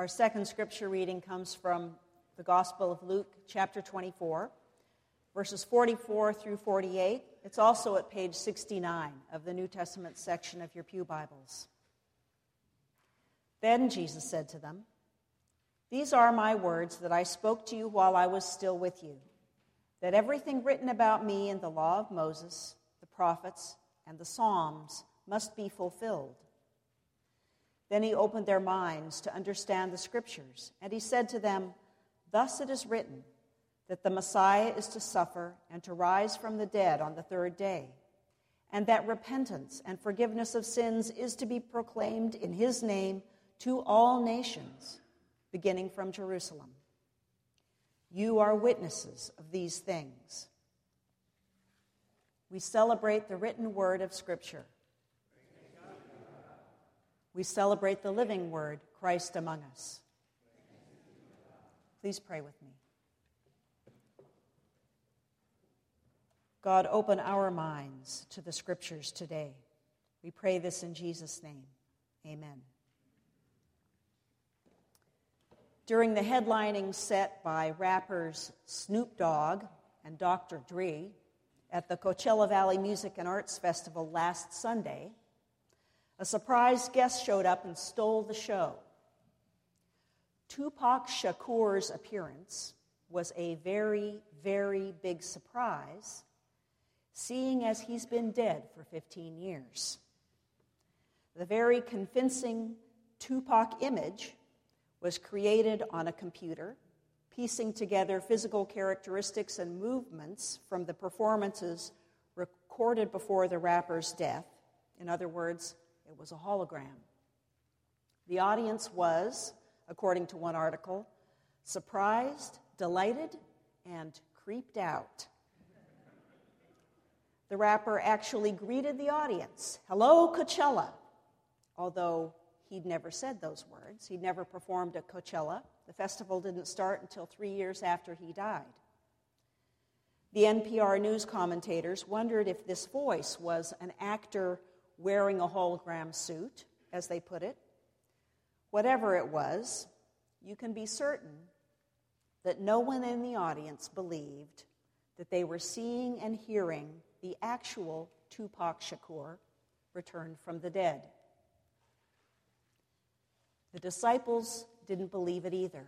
Our second scripture reading comes from the Gospel of Luke, chapter 24, verses 44 through 48. It's also at page 69 of the New Testament section of your Pew Bibles. Then Jesus said to them, These are my words that I spoke to you while I was still with you, that everything written about me in the law of Moses, the prophets, and the Psalms must be fulfilled. Then he opened their minds to understand the scriptures, and he said to them, Thus it is written that the Messiah is to suffer and to rise from the dead on the third day, and that repentance and forgiveness of sins is to be proclaimed in his name to all nations, beginning from Jerusalem. You are witnesses of these things. We celebrate the written word of Scripture. We celebrate the living word, Christ among us. Please pray with me. God, open our minds to the scriptures today. We pray this in Jesus' name. Amen. During the headlining set by rappers Snoop Dogg and Dr. Dre at the Coachella Valley Music and Arts Festival last Sunday, a surprise guest showed up and stole the show. Tupac Shakur's appearance was a very, very big surprise, seeing as he's been dead for 15 years. The very convincing Tupac image was created on a computer, piecing together physical characteristics and movements from the performances recorded before the rapper's death. In other words, it was a hologram. The audience was according to one article, surprised, delighted, and creeped out. The rapper actually greeted the audience Hello, Coachella, although he'd never said those words. He'd never performed at Coachella. The festival didn't start until three years after he died. The NPR news commentators wondered if this voice was an actor wearing a hologram suit, as they put it, Whatever it was, you can be certain that no one in the audience believed that they were seeing and hearing the actual Tupac Shakur returned from the dead. The disciples didn't believe it either.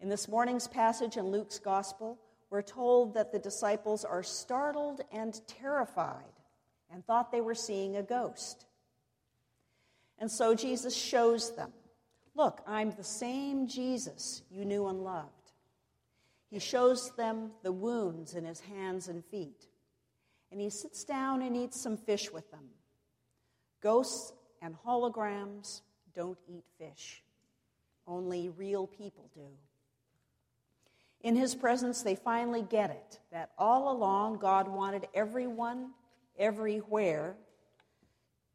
In this morning's passage in Luke's gospel, we're told that the disciples are startled and terrified and thought they were seeing a ghost. And so Jesus shows them look, I'm the same Jesus you knew and loved. He shows them the wounds in his hands and feet. And he sits down and eats some fish with them. Ghosts and holograms don't eat fish, only real people do. In his presence, they finally get it that all along God wanted everyone, everywhere,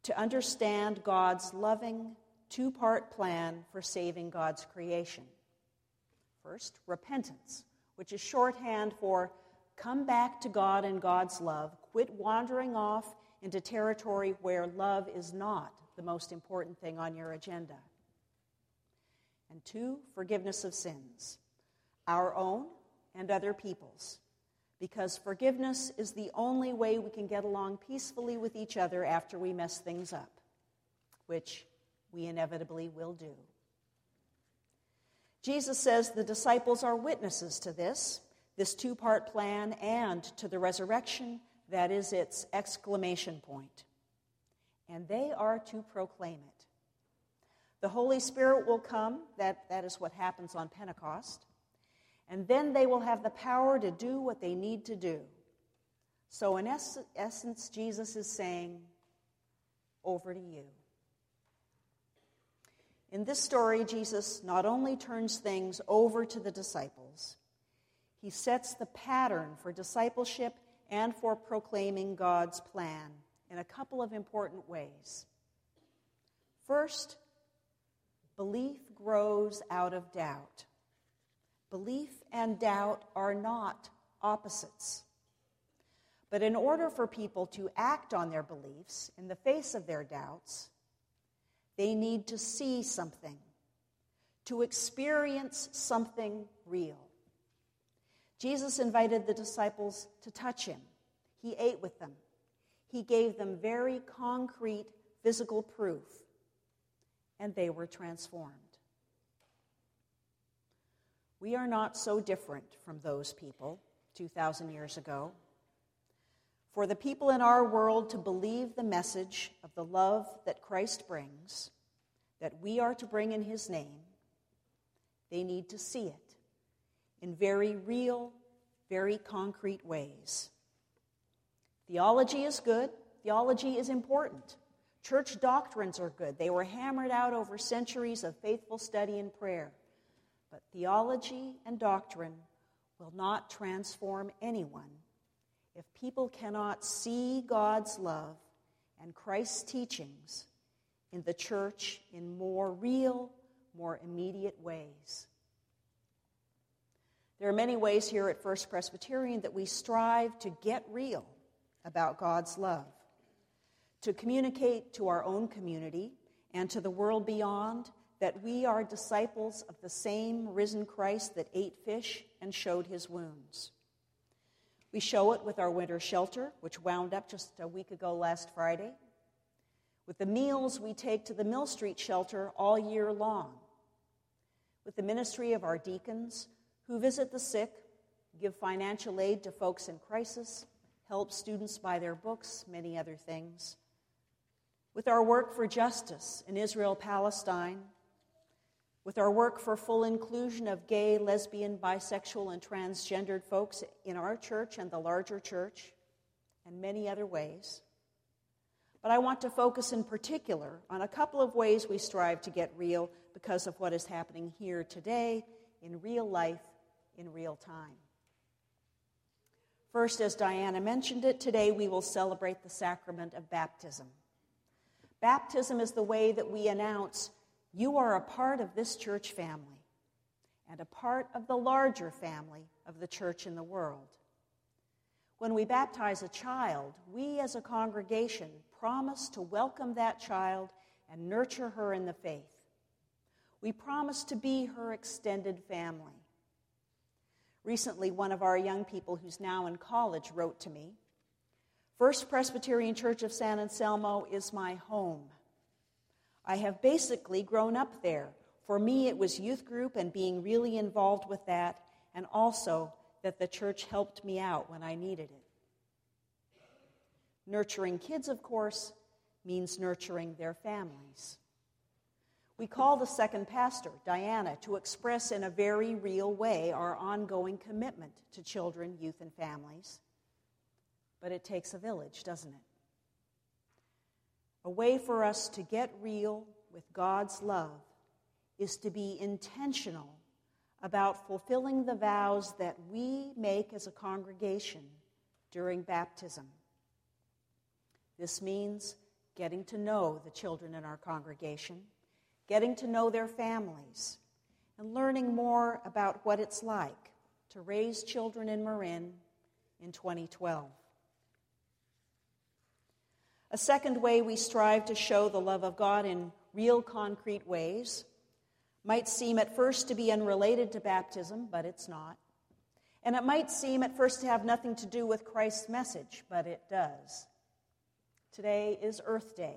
to understand God's loving two part plan for saving God's creation. First, repentance, which is shorthand for come back to God and God's love, quit wandering off into territory where love is not the most important thing on your agenda. And two, forgiveness of sins, our own and other people's because forgiveness is the only way we can get along peacefully with each other after we mess things up, which we inevitably will do. Jesus says the disciples are witnesses to this, this two part plan, and to the resurrection that is its exclamation point. And they are to proclaim it. The Holy Spirit will come, that, that is what happens on Pentecost and then they will have the power to do what they need to do. So, in es- essence, Jesus is saying, Over to you. In this story, Jesus not only turns things over to the disciples, he sets the pattern for discipleship and for proclaiming God's plan in a couple of important ways. First, belief grows out of doubt. Belief and doubt are not opposites. But in order for people to act on their beliefs in the face of their doubts, they need to see something, to experience something real. Jesus invited the disciples to touch him. He ate with them. He gave them very concrete physical proof, and they were transformed. We are not so different from those people 2,000 years ago. For the people in our world to believe the message of the love that Christ brings, that we are to bring in his name, they need to see it in very real, very concrete ways. Theology is good, theology is important. Church doctrines are good. They were hammered out over centuries of faithful study and prayer. But theology and doctrine will not transform anyone if people cannot see God's love and Christ's teachings in the church in more real, more immediate ways. There are many ways here at First Presbyterian that we strive to get real about God's love, to communicate to our own community and to the world beyond that we are disciples of the same risen Christ that ate fish and showed his wounds. We show it with our winter shelter, which wound up just a week ago last Friday, with the meals we take to the Mill Street shelter all year long, with the ministry of our deacons who visit the sick, give financial aid to folks in crisis, help students buy their books, many other things, with our work for justice in Israel Palestine with our work for full inclusion of gay, lesbian, bisexual, and transgendered folks in our church and the larger church, and many other ways. But I want to focus in particular on a couple of ways we strive to get real because of what is happening here today in real life, in real time. First, as Diana mentioned it, today we will celebrate the sacrament of baptism. Baptism is the way that we announce you are a part of this church family and a part of the larger family of the church in the world. When we baptize a child, we as a congregation promise to welcome that child and nurture her in the faith. We promise to be her extended family. Recently, one of our young people who's now in college wrote to me First Presbyterian Church of San Anselmo is my home. I have basically grown up there. For me, it was youth group and being really involved with that, and also that the church helped me out when I needed it. Nurturing kids, of course, means nurturing their families. We call the second pastor, Diana, to express in a very real way our ongoing commitment to children, youth, and families. But it takes a village, doesn't it? A way for us to get real with God's love is to be intentional about fulfilling the vows that we make as a congregation during baptism. This means getting to know the children in our congregation, getting to know their families, and learning more about what it's like to raise children in Marin in 2012. A second way we strive to show the love of God in real concrete ways might seem at first to be unrelated to baptism, but it's not. And it might seem at first to have nothing to do with Christ's message, but it does. Today is Earth Day.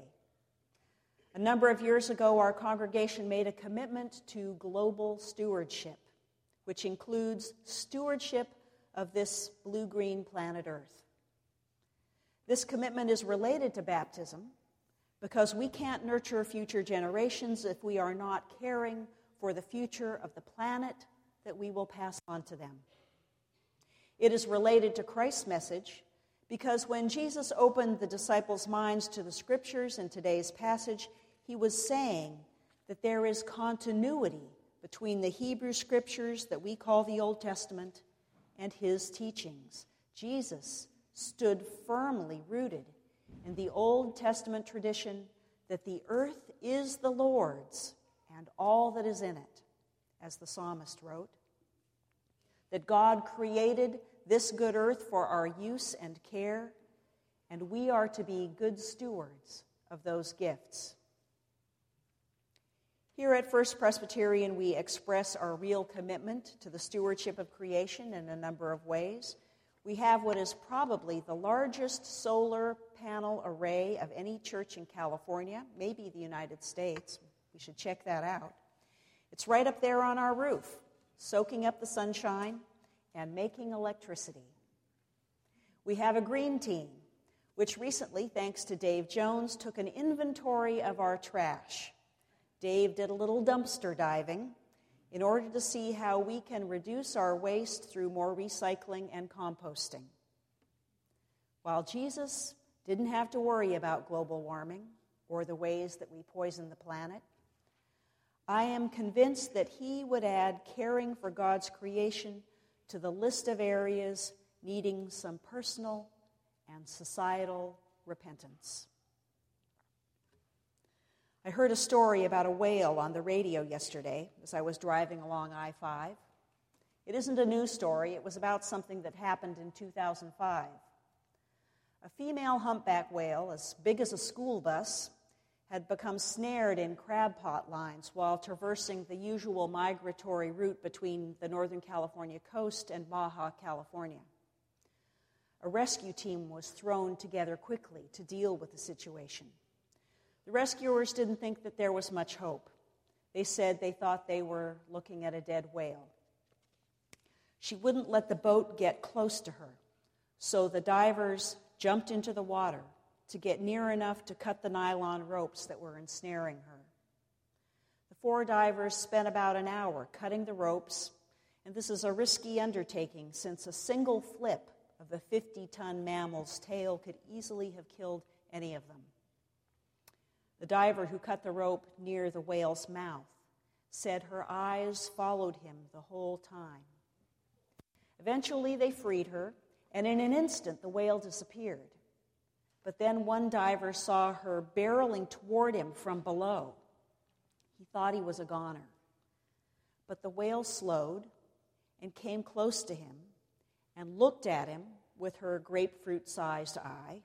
A number of years ago, our congregation made a commitment to global stewardship, which includes stewardship of this blue green planet Earth. This commitment is related to baptism because we can't nurture future generations if we are not caring for the future of the planet that we will pass on to them. It is related to Christ's message because when Jesus opened the disciples' minds to the scriptures in today's passage, he was saying that there is continuity between the Hebrew scriptures that we call the Old Testament and his teachings. Jesus stood firmly rooted in the Old Testament tradition that the earth is the Lord's and all that is in it, as the psalmist wrote. That God created this good earth for our use and care, and we are to be good stewards of those gifts. Here at First Presbyterian, we express our real commitment to the stewardship of creation in a number of ways. We have what is probably the largest solar panel array of any church in California, maybe the United States. We should check that out. It's right up there on our roof, soaking up the sunshine and making electricity. We have a green team, which recently, thanks to Dave Jones, took an inventory of our trash. Dave did a little dumpster diving in order to see how we can reduce our waste through more recycling and composting. While Jesus didn't have to worry about global warming or the ways that we poison the planet, I am convinced that he would add caring for God's creation to the list of areas needing some personal and societal repentance. I heard a story about a whale on the radio yesterday as I was driving along I 5. It isn't a new story, it was about something that happened in 2005. A female humpback whale, as big as a school bus, had become snared in crab pot lines while traversing the usual migratory route between the Northern California coast and Baja, California. A rescue team was thrown together quickly to deal with the situation. The rescuers didn't think that there was much hope. They said they thought they were looking at a dead whale. She wouldn't let the boat get close to her, so the divers jumped into the water to get near enough to cut the nylon ropes that were ensnaring her. The four divers spent about an hour cutting the ropes, and this is a risky undertaking since a single flip of the 50 ton mammal's tail could easily have killed any of them. The diver who cut the rope near the whale's mouth said her eyes followed him the whole time. Eventually, they freed her, and in an instant, the whale disappeared. But then one diver saw her barreling toward him from below. He thought he was a goner. But the whale slowed and came close to him and looked at him with her grapefruit sized eye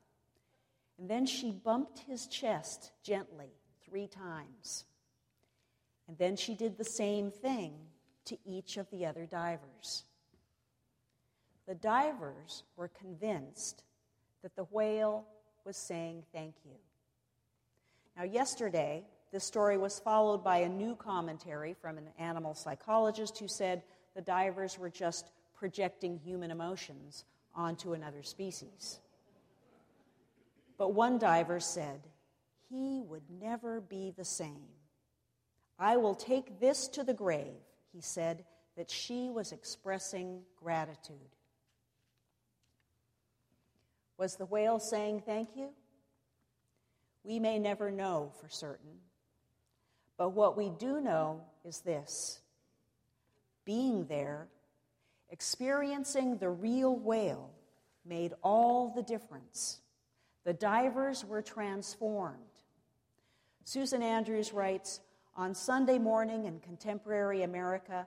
and then she bumped his chest gently three times. And then she did the same thing to each of the other divers. The divers were convinced that the whale was saying thank you. Now, yesterday, this story was followed by a new commentary from an animal psychologist who said the divers were just projecting human emotions onto another species. But one diver said, He would never be the same. I will take this to the grave, he said, that she was expressing gratitude. Was the whale saying thank you? We may never know for certain. But what we do know is this being there, experiencing the real whale, made all the difference. The divers were transformed. Susan Andrews writes On Sunday morning in contemporary America,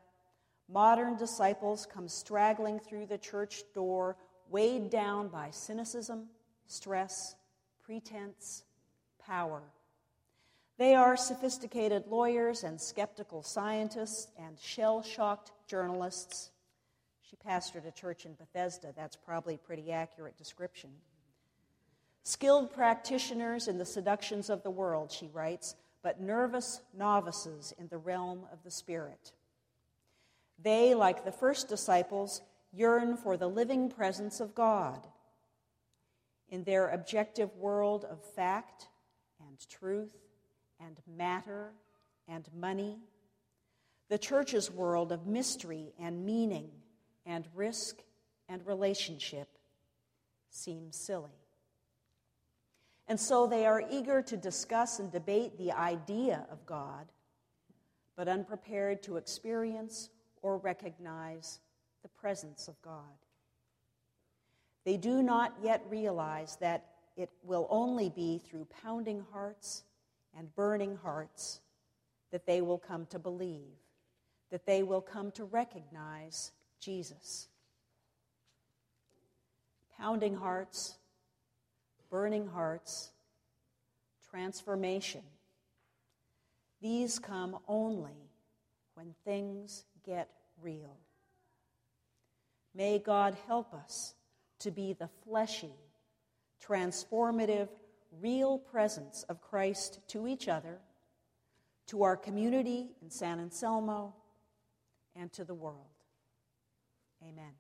modern disciples come straggling through the church door, weighed down by cynicism, stress, pretense, power. They are sophisticated lawyers and skeptical scientists and shell shocked journalists. She pastored a church in Bethesda. That's probably a pretty accurate description. Skilled practitioners in the seductions of the world, she writes, but nervous novices in the realm of the Spirit. They, like the first disciples, yearn for the living presence of God. In their objective world of fact and truth and matter and money, the church's world of mystery and meaning and risk and relationship seems silly. And so they are eager to discuss and debate the idea of God, but unprepared to experience or recognize the presence of God. They do not yet realize that it will only be through pounding hearts and burning hearts that they will come to believe, that they will come to recognize Jesus. Pounding hearts burning hearts, transformation. These come only when things get real. May God help us to be the fleshy, transformative, real presence of Christ to each other, to our community in San Anselmo, and to the world. Amen.